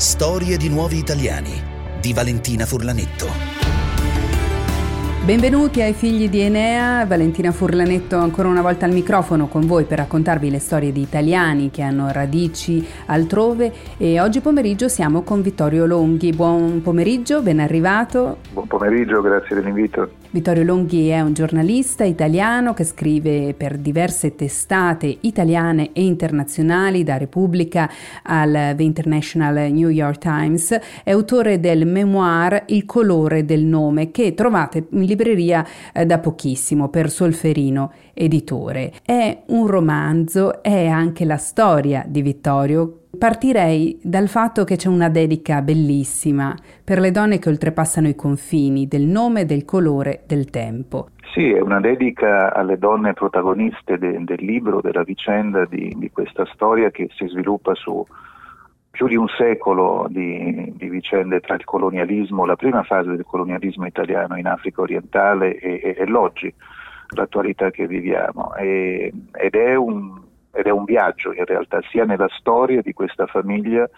Storie di nuovi italiani di Valentina Furlanetto. Benvenuti ai figli di Enea, Valentina Furlanetto ancora una volta al microfono con voi per raccontarvi le storie di italiani che hanno radici altrove e oggi pomeriggio siamo con Vittorio Longhi. Buon pomeriggio, ben arrivato. Buon pomeriggio, grazie dell'invito. Vittorio Longhi è un giornalista italiano che scrive per diverse testate italiane e internazionali, da Repubblica al The International New York Times. È autore del memoir Il colore del nome che trovate in libreria eh, da pochissimo per Solferino Editore. È un romanzo, è anche la storia di Vittorio Partirei dal fatto che c'è una dedica bellissima per le donne che oltrepassano i confini del nome, del colore, del tempo. Sì, è una dedica alle donne protagoniste de- del libro, della vicenda di, di, questa storia che si sviluppa su più di un secolo di, di, vicende tra il colonialismo, la prima fase del colonialismo italiano in Africa orientale e, e, e l'oggi, l'attualità che viviamo. E, ed è un ed è un viaggio in realtà sia nella storia di questa famiglia,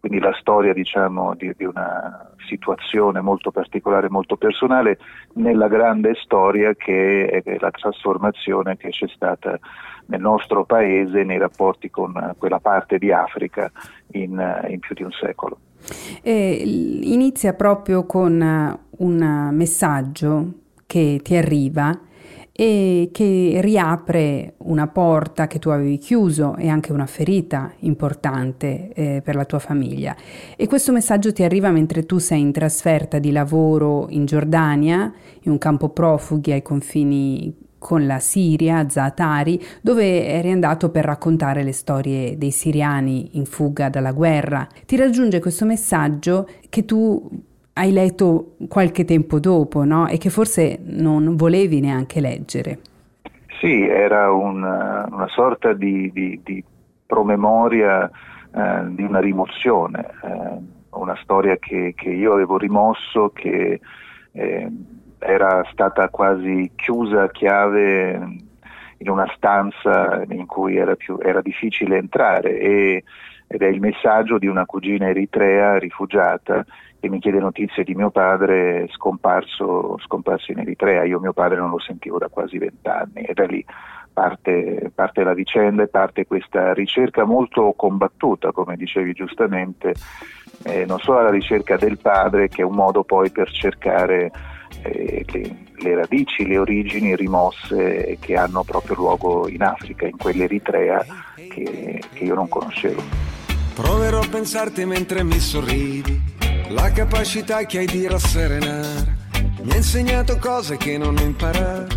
quindi la storia diciamo, di, di, una situazione molto particolare, molto personale, nella grande storia che è la trasformazione che c'è stata nel nostro paese nei rapporti con quella parte di Africa in, in più di un secolo. E inizia proprio con un messaggio che ti arriva e che riapre una porta che tu avevi chiuso e anche una ferita importante eh, per la tua famiglia. E questo messaggio ti arriva mentre tu sei in trasferta di lavoro in Giordania, in un campo profughi ai confini con la Siria, Zaatari, dove eri andato per raccontare le storie dei siriani in fuga dalla guerra. Ti raggiunge questo messaggio che tu hai letto qualche tempo dopo, no? E che forse non volevi neanche leggere. Sì, era una, una sorta di, di, di promemoria eh, di una rimozione, eh, una storia che, che, io avevo rimosso, che eh, era stata quasi chiusa a chiave in una stanza in cui era, più, era difficile entrare e, ed è il messaggio di una cugina eritrea rifugiata che mi chiede notizie di mio padre scomparso, scomparso in Eritrea. Io mio padre non lo sentivo da quasi vent'anni e da lì parte, parte, la vicenda e parte questa ricerca molto combattuta, come dicevi giustamente, eh, non solo alla ricerca del padre, che è un modo poi per cercare eh, le, le, radici, le origini rimosse che hanno proprio luogo in Africa, in quell'Eritrea che, che io non conoscevo. Proverò a pensarti mentre mi sorridi la capacità che hai di rasserenare mi ha insegnato cose che non ho imparato,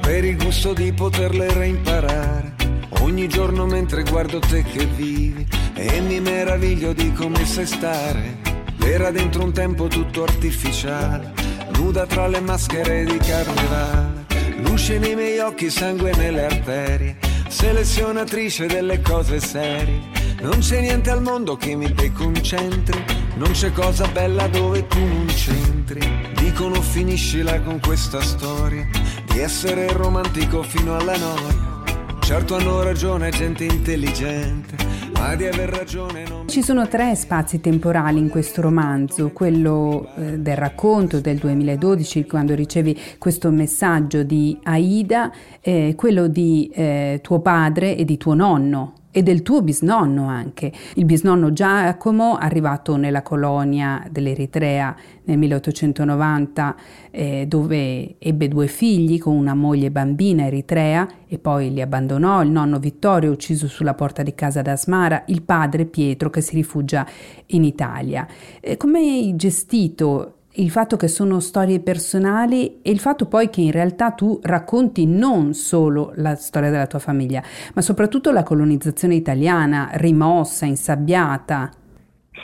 per il gusto di poterle reimparare. Ogni giorno mentre guardo te che vivi e mi meraviglio di come sai stare. Era dentro un tempo tutto artificiale, nuda tra le maschere di carnevale. Luce nei miei occhi, sangue nelle arterie, selezionatrice delle cose serie. Non c'è niente al mondo che mi deconcentri non c'è cosa bella dove tu non c'entri. Dicono finiscila con questa storia di essere romantico fino alla noia. Certo hanno ragione gente intelligente, ma di aver ragione non... Ci sono tre spazi temporali in questo romanzo, quello eh, del racconto del 2012 quando ricevi questo messaggio di Aida, eh, quello di eh, tuo padre e di tuo nonno e del tuo bisnonno anche. Il bisnonno Giacomo, arrivato nella colonia dell'Eritrea nel 1890, eh, dove ebbe due figli con una moglie bambina eritrea e poi li abbandonò, il nonno Vittorio ucciso sulla porta di casa d'Asmara, il padre Pietro che si rifugia in Italia. Eh, come hai gestito il fatto che sono storie personali e il fatto poi che in realtà tu racconti non solo la storia della tua famiglia, ma soprattutto la colonizzazione italiana rimossa, insabbiata.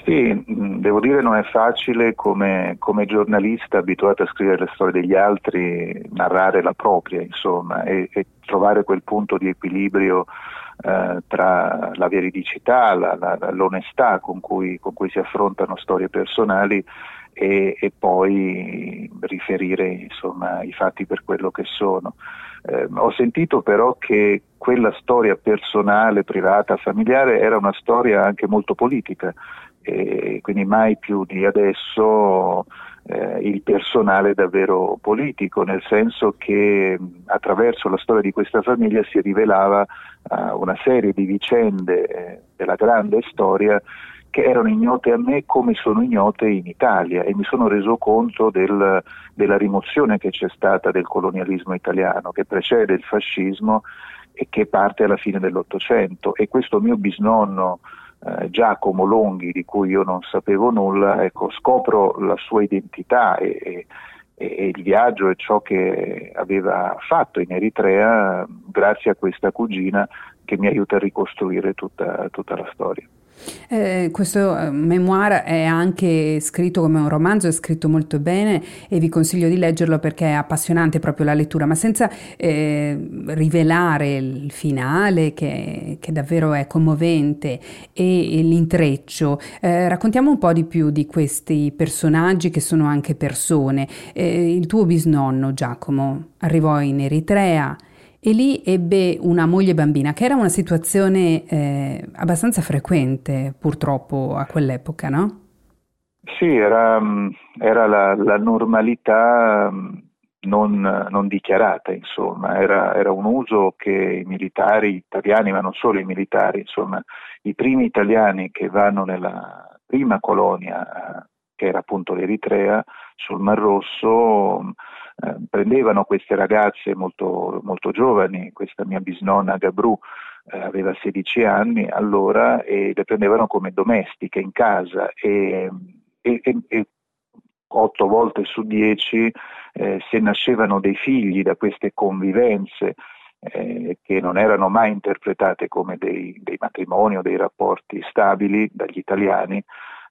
Sì, mm, devo dire non è facile come, come giornalista abituato a scrivere le storie degli altri, narrare la propria, insomma, e, e trovare quel punto di equilibrio eh, tra la veridicità, la, la, l'onestà con cui, con cui si affrontano storie personali e, e poi riferire insomma, i fatti per quello che sono. Eh, ho sentito però che quella storia personale, privata, familiare era una storia anche molto politica e quindi mai più di adesso eh, il personale davvero politico, nel senso che attraverso la storia di questa famiglia si rivelava uh, una serie di vicende eh, della grande storia che erano ignote a me come sono ignote in Italia e mi sono reso conto del, della rimozione che c'è stata del colonialismo italiano che precede il fascismo e che parte alla fine dell'Ottocento e questo mio bisnonno eh, Giacomo Longhi di cui io non sapevo nulla, ecco, scopro la sua identità e, e, e, il viaggio e ciò che aveva fatto in Eritrea grazie a questa cugina che mi aiuta a ricostruire tutta, tutta la storia. Eh, questo eh, memoir è anche scritto come un romanzo, è scritto molto bene e vi consiglio di leggerlo perché è appassionante proprio la lettura, ma senza eh, rivelare il finale che, che, davvero è commovente e, e l'intreccio. Eh, raccontiamo un po' di più di questi personaggi che sono anche persone. Eh, il tuo bisnonno Giacomo arrivò in Eritrea e lì ebbe una moglie bambina, che era una situazione eh, abbastanza frequente purtroppo a quell'epoca, no? Sì, era, mm, era la, la, normalità mm, non, non, dichiarata, insomma, era, era, un uso che i militari italiani, ma non solo i militari, insomma, i primi italiani che vanno nella prima colonia, che era appunto l'Eritrea, sul Mar Rosso, eh, prendevano queste ragazze molto, molto, giovani, questa mia bisnonna Gabru eh, aveva 16 anni allora e le prendevano come domestiche in casa e, e, e, e 8 volte su 10 eh, se nascevano dei figli da queste convivenze eh, che non erano mai interpretate come dei, dei matrimoni o dei rapporti stabili dagli italiani,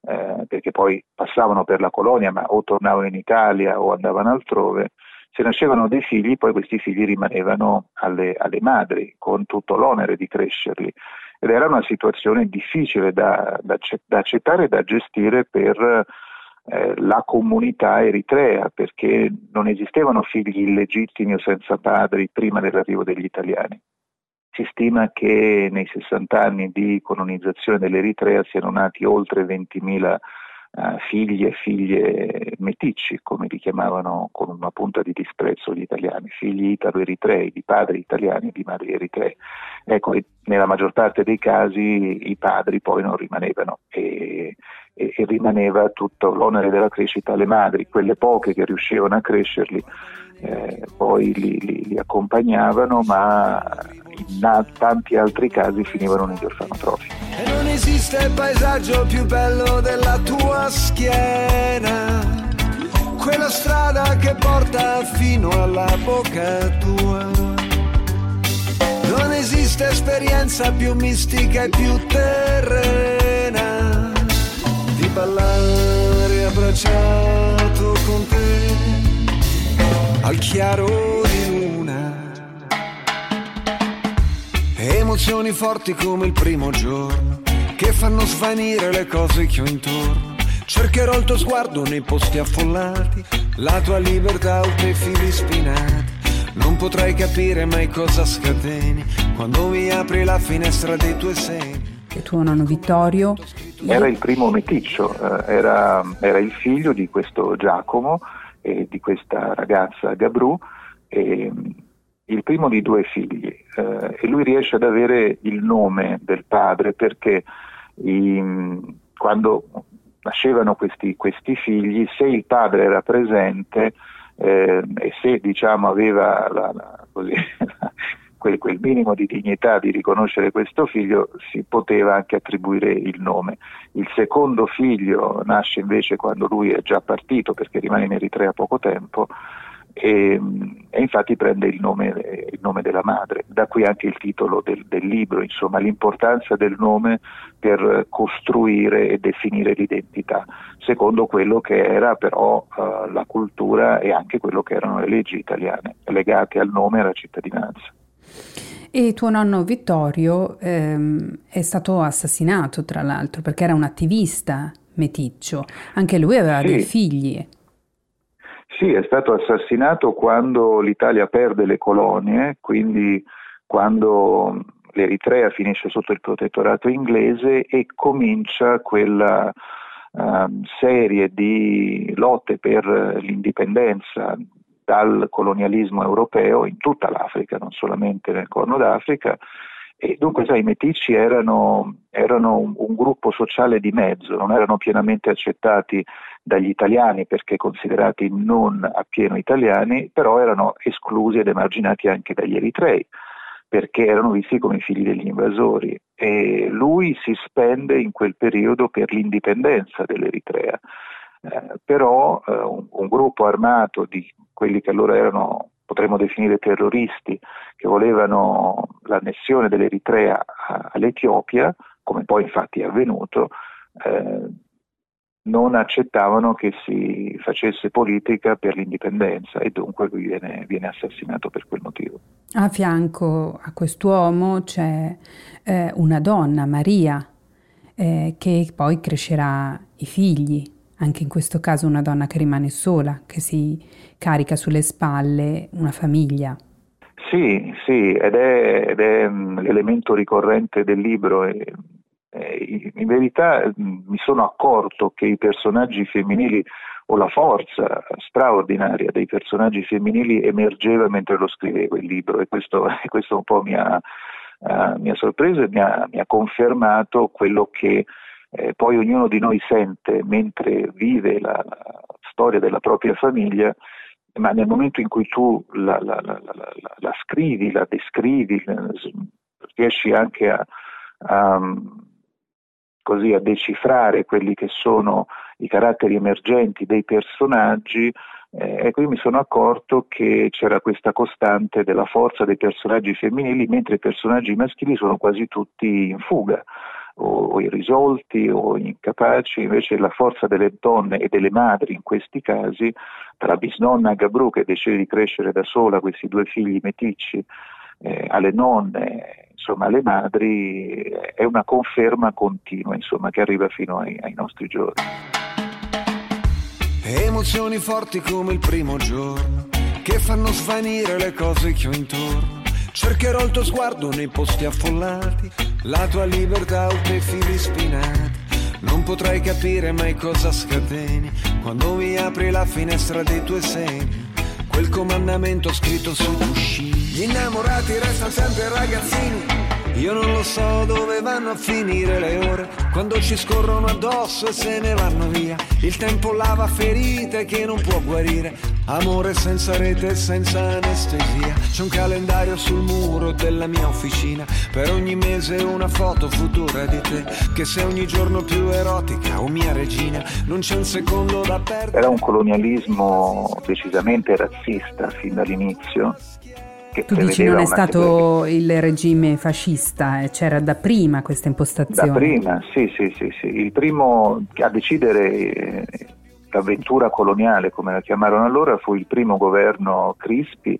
eh, perché poi passavano per la colonia ma o tornavano in Italia o andavano altrove, se nascevano dei figli poi questi figli rimanevano alle, alle madri con tutto l'onere di crescerli ed era una situazione difficile da, da, da accettare e da gestire per eh, la comunità eritrea perché non esistevano figli illegittimi o senza padri prima dell'arrivo degli italiani. Si stima che nei 60 anni di colonizzazione dell'Eritrea siano nati oltre 20.000 figli e figlie meticci, come li chiamavano con una punta di disprezzo gli italiani, figli italo-eritrei, di padri italiani e di madri eritrei. Ecco, nella maggior parte dei casi i padri poi non rimanevano e, e, e rimaneva tutto l'onere della crescita alle madri, quelle poche che riuscivano a crescerli eh, poi li, li, li, accompagnavano, ma in tanti altri casi finivano negli orfanotrofi. E non esiste paesaggio più bello della tua schiena, quella strada che porta fino alla bocca tua. Non esiste esperienza più mistica e più terrena di ballare abbracciato con te al chiaro Emozioni forti come il primo giorno, che fanno svanire le cose che ho intorno. Cercherò il tuo sguardo nei posti affollati, la tua libertà oltre i fili spinati. Non potrai capire mai cosa scateni quando mi apri la finestra dei tuoi seni. Il tuo nonno Vittorio era il primo meticcio, eh, era, era il figlio di questo Giacomo eh, di questa ragazza Gabru, eh, il primo di due figli eh, e lui riesce ad avere il nome del padre perché i, quando nascevano questi, questi, figli, se il padre era presente eh, e se diciamo, aveva la, la, così, quel, quel, minimo di dignità di riconoscere questo figlio, si poteva anche attribuire il nome. Il secondo figlio nasce invece quando lui è già partito, perché rimane in Eritrea poco tempo, e, e infatti prende il nome, il nome, della madre. Da qui anche il titolo del, del, libro, insomma, l'importanza del nome per costruire e definire l'identità, secondo quello che era però uh, la cultura e anche quello che erano le leggi italiane legate al nome e alla cittadinanza. E tuo nonno Vittorio ehm, è stato assassinato, tra l'altro, perché era un attivista meticcio. Anche lui aveva sì. dei figli. Sì, è stato assassinato quando l'Italia perde le colonie, quindi quando l'Eritrea finisce sotto il protettorato inglese e comincia quella uh, serie di lotte per l'indipendenza dal colonialismo europeo in tutta l'Africa, non solamente nel Corno d'Africa, e dunque sai, i meticci erano, erano un, un, gruppo sociale di mezzo, non erano pienamente accettati dagli italiani perché considerati non appieno italiani, però erano esclusi ed emarginati anche dagli eritrei perché erano visti come figli degli invasori e lui si spende in quel periodo per l'indipendenza dell'Eritrea. Eh, però eh, un, un, gruppo armato di quelli che allora erano potremmo definire terroristi, che volevano l'annessione dell'Eritrea all'Etiopia, come poi infatti è avvenuto, eh, non accettavano che si facesse politica per l'indipendenza e dunque lui viene, viene assassinato per quel motivo. A fianco a quest'uomo c'è eh, una donna, Maria, eh, che poi crescerà i figli anche in questo caso una donna che rimane sola, che si carica sulle spalle una famiglia. Sì, sì, ed è, ed è mm, l'elemento ricorrente del libro. In verità mm, mi sono accorto che i personaggi femminili o la forza straordinaria dei personaggi femminili emergeva mentre lo scrivevo il libro e questo, questo un po' mi ha, uh, mi ha sorpreso e mi ha, mi ha confermato quello che eh, poi ognuno di noi sente mentre vive la, la, storia della propria famiglia, ma nel momento in cui tu la, la scrivi, la descrivi, riesci anche a, a, così, a decifrare quelli che sono i caratteri emergenti dei personaggi, eh, ecco, io mi sono accorto che c'era questa costante della forza dei personaggi femminili, mentre i personaggi maschili sono quasi tutti in fuga o, irrisolti o incapaci, invece la forza delle donne e delle madri in questi casi, tra bisnonna Gabru che decide di crescere da sola questi due figli meticci, eh, alle nonne, insomma alle madri, è una conferma continua insomma, che arriva fino ai, ai nostri giorni. Emozioni forti come il primo giorno, che fanno svanire le cose che ho intorno Cercherò il tuo sguardo nei posti affollati, la tua libertà o quei fili spinati. Non potrai capire mai cosa scateni quando mi apri la finestra dei tuoi seni. Quel comandamento scritto sul cuscino. Gli innamorati restano sempre ragazzini io non lo so dove vanno a finire le ore, quando ci scorrono addosso e se ne vanno via. Il tempo lava ferite che non può guarire, amore senza rete e senza anestesia. C'è un calendario sul muro della mia officina, per ogni mese una foto futura di te, che sei ogni giorno più erotica, o mia regina, non c'è un secondo da perdere. Era un colonialismo decisamente razzista fin dall'inizio tu dici non è stato il regime fascista, eh, c'era da prima questa impostazione? Da prima, sì, sì, sì, sì. Il primo a decidere eh, l'avventura coloniale, come la chiamarono allora, fu il primo governo Crispi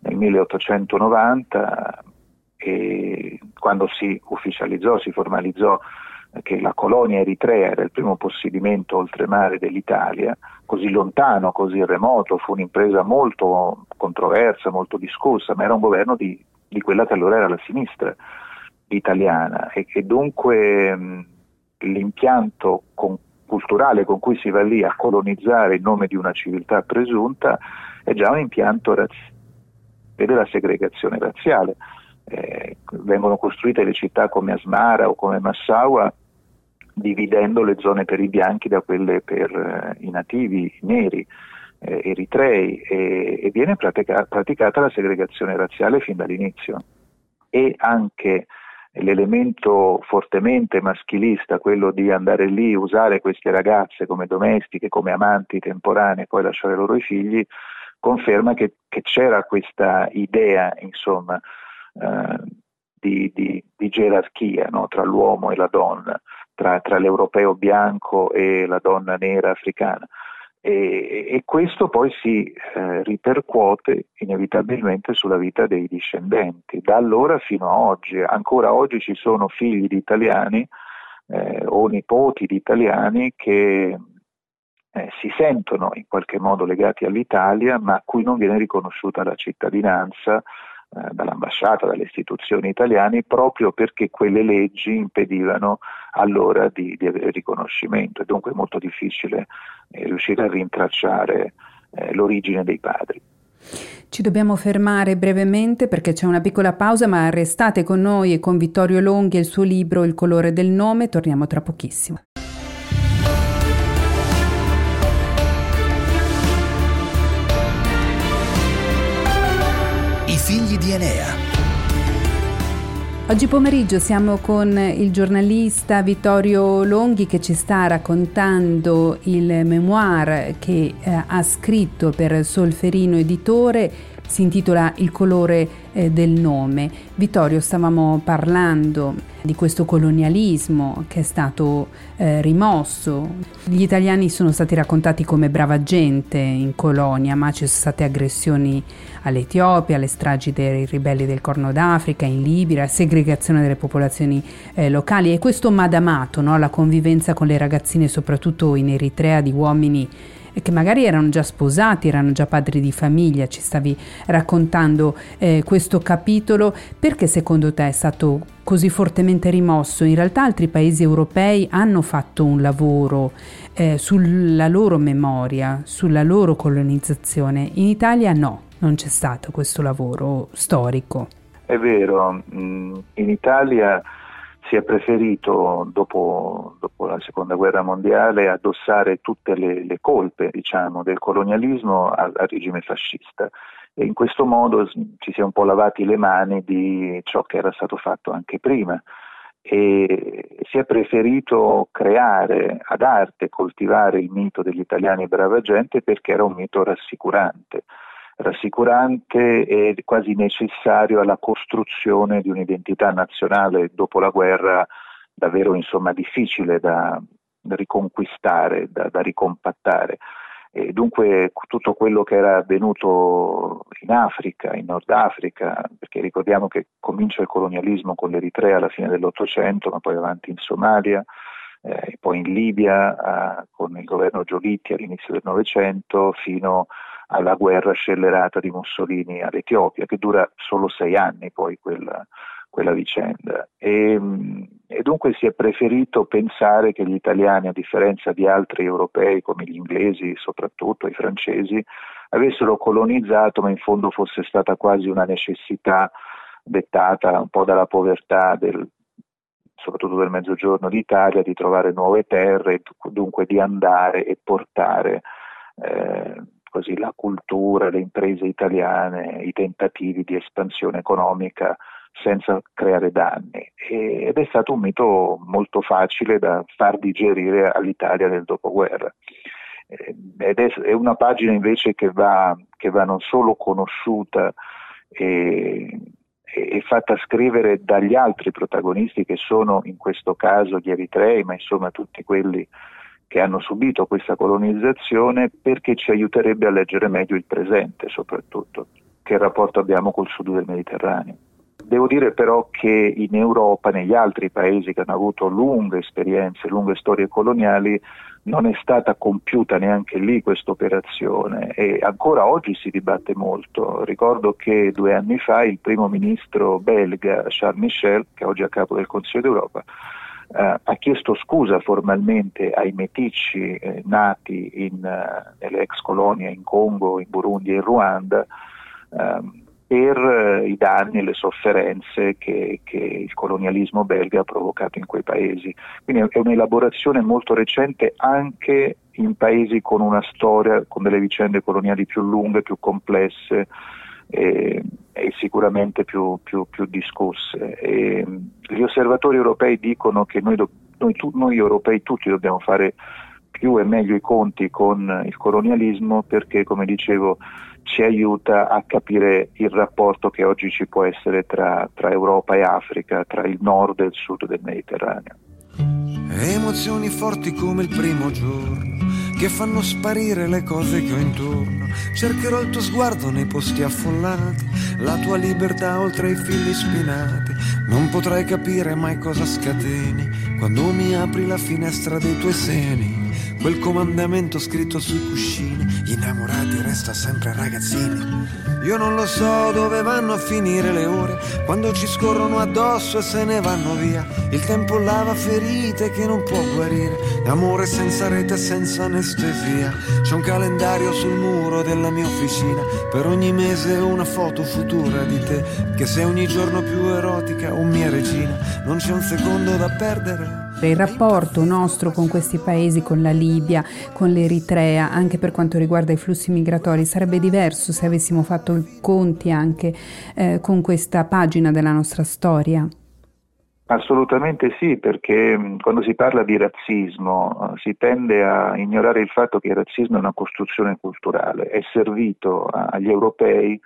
nel 1890 e quando si ufficializzò, si formalizzò che la colonia eritrea era il primo possedimento oltremare dell'Italia, così lontano, così remoto, fu un'impresa molto controversa, molto discussa, ma era un governo di, di quella che allora era la sinistra italiana e che dunque mh, l'impianto con, culturale con cui si va lì a colonizzare in nome di una civiltà presunta è già un impianto razziale, vede la segregazione razziale. Eh, vengono costruite le città come Asmara o come Massaua dividendo le zone per i bianchi da quelle per eh, i nativi neri eh, eritrei e, e viene pratica, praticata la segregazione razziale fin dall'inizio e anche l'elemento fortemente maschilista, quello di andare lì, usare queste ragazze come domestiche, come amanti temporanee poi lasciare loro i figli, conferma che, che c'era questa idea, insomma, eh, di, di, di, gerarchia no? tra l'uomo e la donna tra, tra l'europeo bianco e la donna nera africana. E, e, questo poi si eh, ripercuote inevitabilmente sulla vita dei discendenti. Da allora fino a oggi, ancora oggi ci sono figli di italiani eh, o nipoti di italiani che eh, si sentono in qualche modo legati all'Italia, ma a cui non viene riconosciuta la cittadinanza eh, dall'ambasciata, dalle istituzioni italiane, proprio perché quelle leggi impedivano allora di, di avere riconoscimento dunque è molto difficile eh, riuscire a rintracciare eh, l'origine dei padri. Ci dobbiamo fermare brevemente perché c'è una piccola pausa, ma restate con noi e con Vittorio Longhi e il suo libro Il colore del nome, torniamo tra pochissimo. I figli di Enea. Oggi pomeriggio siamo con il giornalista Vittorio Longhi che ci sta raccontando il memoir che eh, ha scritto per Solferino Editore, si intitola Il colore eh, del nome. Vittorio, stavamo parlando di questo colonialismo che è stato eh, rimosso. Gli italiani sono stati raccontati come brava gente in colonia, ma ci sono state aggressioni all'Etiopia, alle stragi dei ribelli del Corno d'Africa, in Libia, segregazione delle popolazioni eh, locali e questo madamato, no? la convivenza con le ragazzine, soprattutto in Eritrea, di uomini che magari erano già sposati, erano già padri di famiglia, ci stavi raccontando eh, questo capitolo, perché secondo te è stato così fortemente rimosso? In realtà altri paesi europei hanno fatto un lavoro eh, sulla loro memoria, sulla loro colonizzazione, in Italia no, non c'è stato questo lavoro storico. È vero, mm, in Italia si è preferito, dopo, dopo, la seconda guerra mondiale, addossare tutte le, le colpe diciamo, del colonialismo al, al, regime fascista. E in questo modo ci si è un po' lavati le mani di ciò che era stato fatto anche prima. E si è preferito creare ad arte, coltivare il mito degli italiani brava gente perché era un mito rassicurante rassicurante e quasi necessario alla costruzione di un'identità nazionale dopo la guerra davvero insomma, difficile da, riconquistare, da, da ricompattare. E dunque tutto quello che era avvenuto in Africa, in Nord Africa, perché ricordiamo che comincia il colonialismo con l'Eritrea alla fine dell'Ottocento, ma poi avanti in Somalia, eh, poi in Libia eh, con il governo Giolitti all'inizio del Novecento, fino alla guerra scellerata di Mussolini all'Etiopia, che dura solo sei anni poi quella, quella vicenda. E, e, dunque si è preferito pensare che gli italiani, a differenza di altri europei come gli inglesi, soprattutto i francesi, avessero colonizzato, ma in fondo fosse stata quasi una necessità dettata un po' dalla povertà del, soprattutto del mezzogiorno d'Italia, di trovare nuove terre, dunque di andare e portare eh, così, la cultura, le imprese italiane, i tentativi di espansione economica senza creare danni. ed è stato un mito molto facile da far digerire all'Italia del dopoguerra. Ed è, è una pagina invece che va, che va non solo conosciuta e, e fatta scrivere dagli altri protagonisti che sono in questo caso gli eritrei, ma insomma tutti quelli che hanno subito questa colonizzazione perché ci aiuterebbe a leggere meglio il presente soprattutto, che rapporto abbiamo col sud del Mediterraneo. Devo dire però che in Europa, negli altri paesi che hanno avuto lunghe esperienze, lunghe storie coloniali, non è stata compiuta neanche lì questa operazione e ancora oggi si dibatte molto. Ricordo che due anni fa il primo ministro belga Charles Michel, che oggi è a capo del Consiglio d'Europa, eh, ha chiesto scusa formalmente ai meticci eh, nati in, uh, nelle ex colonie in Congo, in Burundi e in Ruanda ehm, per uh, i danni e le sofferenze che, che, il colonialismo belga ha provocato in quei paesi. Quindi è un'elaborazione molto recente anche in paesi con una storia, con delle vicende coloniali più lunghe, più complesse e, e sicuramente più, più, più discusse. E, gli osservatori europei dicono che noi, noi, tu, noi europei tutti dobbiamo fare più e meglio i conti con il colonialismo perché, come dicevo, ci aiuta a capire il rapporto che oggi ci può essere tra, tra Europa e Africa, tra il nord e il sud del Mediterraneo. Emozioni forti come il primo giorno che fanno sparire le cose che ho intorno. Cercherò il tuo sguardo nei posti affollati, la tua libertà oltre i fili spinati. Non potrai capire mai cosa scateni quando mi apri la finestra dei tuoi seni. Quel comandamento scritto sui cuscini, innamorati resta sempre ragazzini Io non lo so dove vanno a finire le ore, quando ci scorrono addosso e se ne vanno via. Il tempo lava ferite che non può guarire, amore senza rete, senza anestesia. C'è un calendario sul muro della mia officina, per ogni mese una foto futura di te, che sei ogni giorno più erotica, o mia regina, non c'è un secondo da perdere. Il rapporto nostro con questi paesi, con la Libia, con l'Eritrea, anche per quanto riguarda i flussi migratori, sarebbe diverso se avessimo fatto i conti anche eh, con questa pagina della nostra storia? Assolutamente sì, perché mm, quando si parla di razzismo eh, si tende a ignorare il fatto che il razzismo è una costruzione culturale, è servito agli europei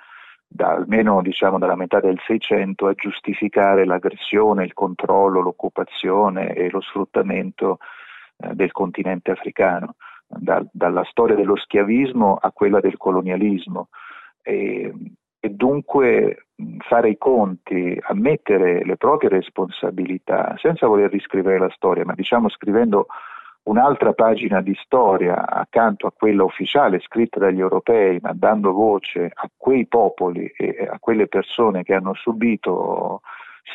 da almeno diciamo, dalla metà del Seicento a giustificare l'aggressione, il controllo, l'occupazione e lo sfruttamento eh, del continente africano, da, dalla storia dello schiavismo a quella del colonialismo. E, e dunque fare i conti, ammettere le proprie responsabilità, senza voler riscrivere la storia, ma diciamo scrivendo un'altra pagina di storia accanto a quella ufficiale scritta dagli europei, ma dando voce a quei popoli e a quelle persone che hanno subito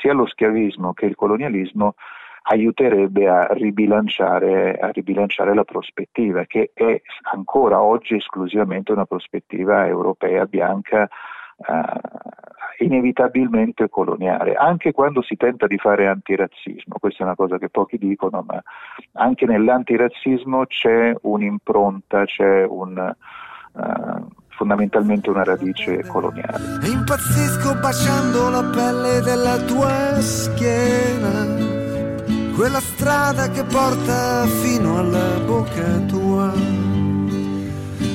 sia lo schiavismo che il colonialismo, aiuterebbe a ribilanciare, a ribilanciare la prospettiva, che è ancora oggi esclusivamente una prospettiva europea bianca eh, inevitabilmente coloniale, anche quando si tenta di fare antirazzismo, questa è una cosa che pochi dicono, ma anche nell'antirazzismo c'è un'impronta, c'è un, uh, fondamentalmente una radice coloniale. Impazzisco baciando la pelle della tua schiena, quella strada che porta fino alla bocca tua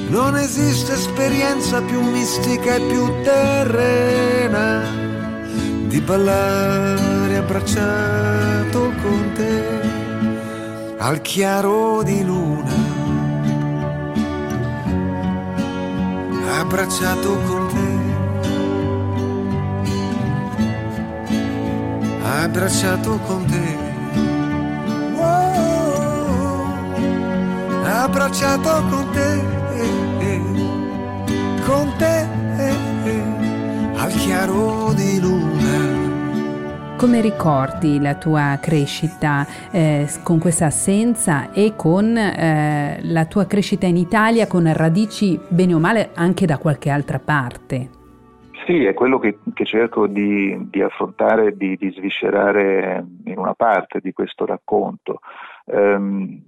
non esiste esperienza più mistica e più terrena di ballare abbracciato con te al chiaro di luna. Abbracciato con te. Abbracciato con te. Wow, abbracciato con te con te al chiaro di luna. Come ricordi la tua crescita eh, con questa assenza e con eh, la tua crescita in Italia con radici bene o male anche da qualche altra parte? Sì, è quello che, che cerco di, di affrontare, di, di, sviscerare in una parte di questo racconto. Um,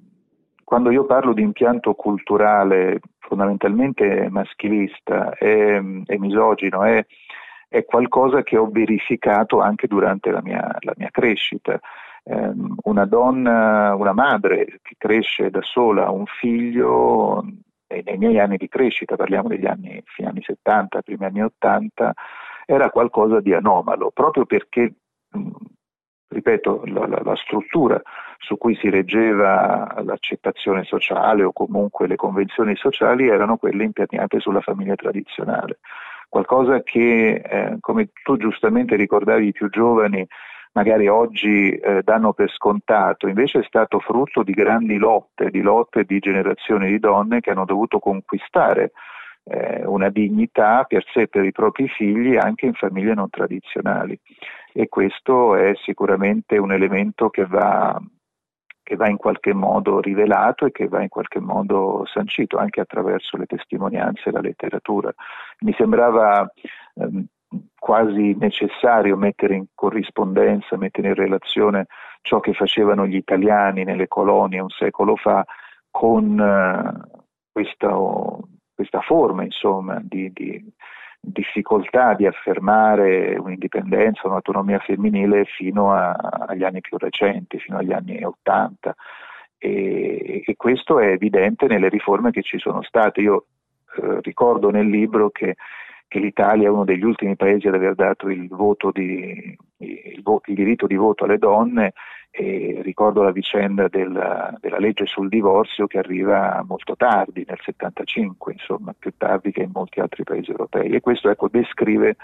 quando io parlo di impianto culturale fondamentalmente maschilista e, e misogino, è, è, qualcosa che ho verificato anche durante la mia, la mia crescita. Eh, una donna, una madre che cresce da sola un figlio, nei, miei anni di crescita, parliamo degli anni, fine anni 70, primi anni 80, era qualcosa di anomalo, proprio perché ripeto, la, la, la, struttura su cui si reggeva l'accettazione sociale o comunque le convenzioni sociali erano quelle imperniate sulla famiglia tradizionale. Qualcosa che, eh, come tu giustamente ricordavi, i più giovani magari oggi eh, danno per scontato, invece è stato frutto di grandi lotte, di lotte di generazioni di donne che hanno dovuto conquistare eh, una dignità per sé e per i propri figli anche in famiglie non tradizionali e questo è sicuramente un elemento che va, che va in qualche modo rivelato e che va in qualche modo sancito anche attraverso le testimonianze e la letteratura. Mi sembrava ehm, quasi necessario mettere in corrispondenza, mettere in relazione ciò che facevano gli italiani nelle colonie un secolo fa con eh, questa questa forma insomma, di, di, difficoltà di affermare un'indipendenza, un'autonomia femminile fino a, agli anni più recenti, fino agli anni 80. E, e, questo è evidente nelle riforme che ci sono state. Io eh, ricordo nel libro che, che, l'Italia è uno degli ultimi paesi ad aver dato il, di, il, il diritto di voto alle donne e ricordo la vicenda della, della, legge sul divorzio che arriva molto tardi, nel 75, insomma, più tardi che in molti altri paesi europei. E questo ecco, descrive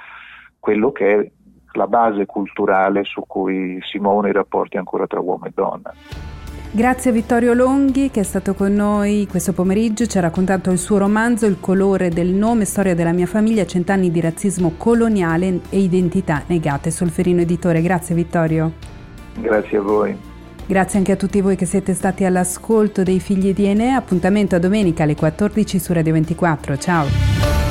quello che è la base culturale su cui si muovono i rapporti ancora tra uomo e donna. Grazie a Vittorio Longhi che è stato con noi questo pomeriggio, ci ha raccontato il suo romanzo Il colore del nome, storia della mia famiglia, cent'anni di razzismo coloniale e identità negate. Solferino Editore, grazie Vittorio. Grazie a voi. Grazie anche a tutti voi che siete stati all'ascolto dei figli di Enea. Appuntamento a domenica alle 14 su Radio 24. Ciao.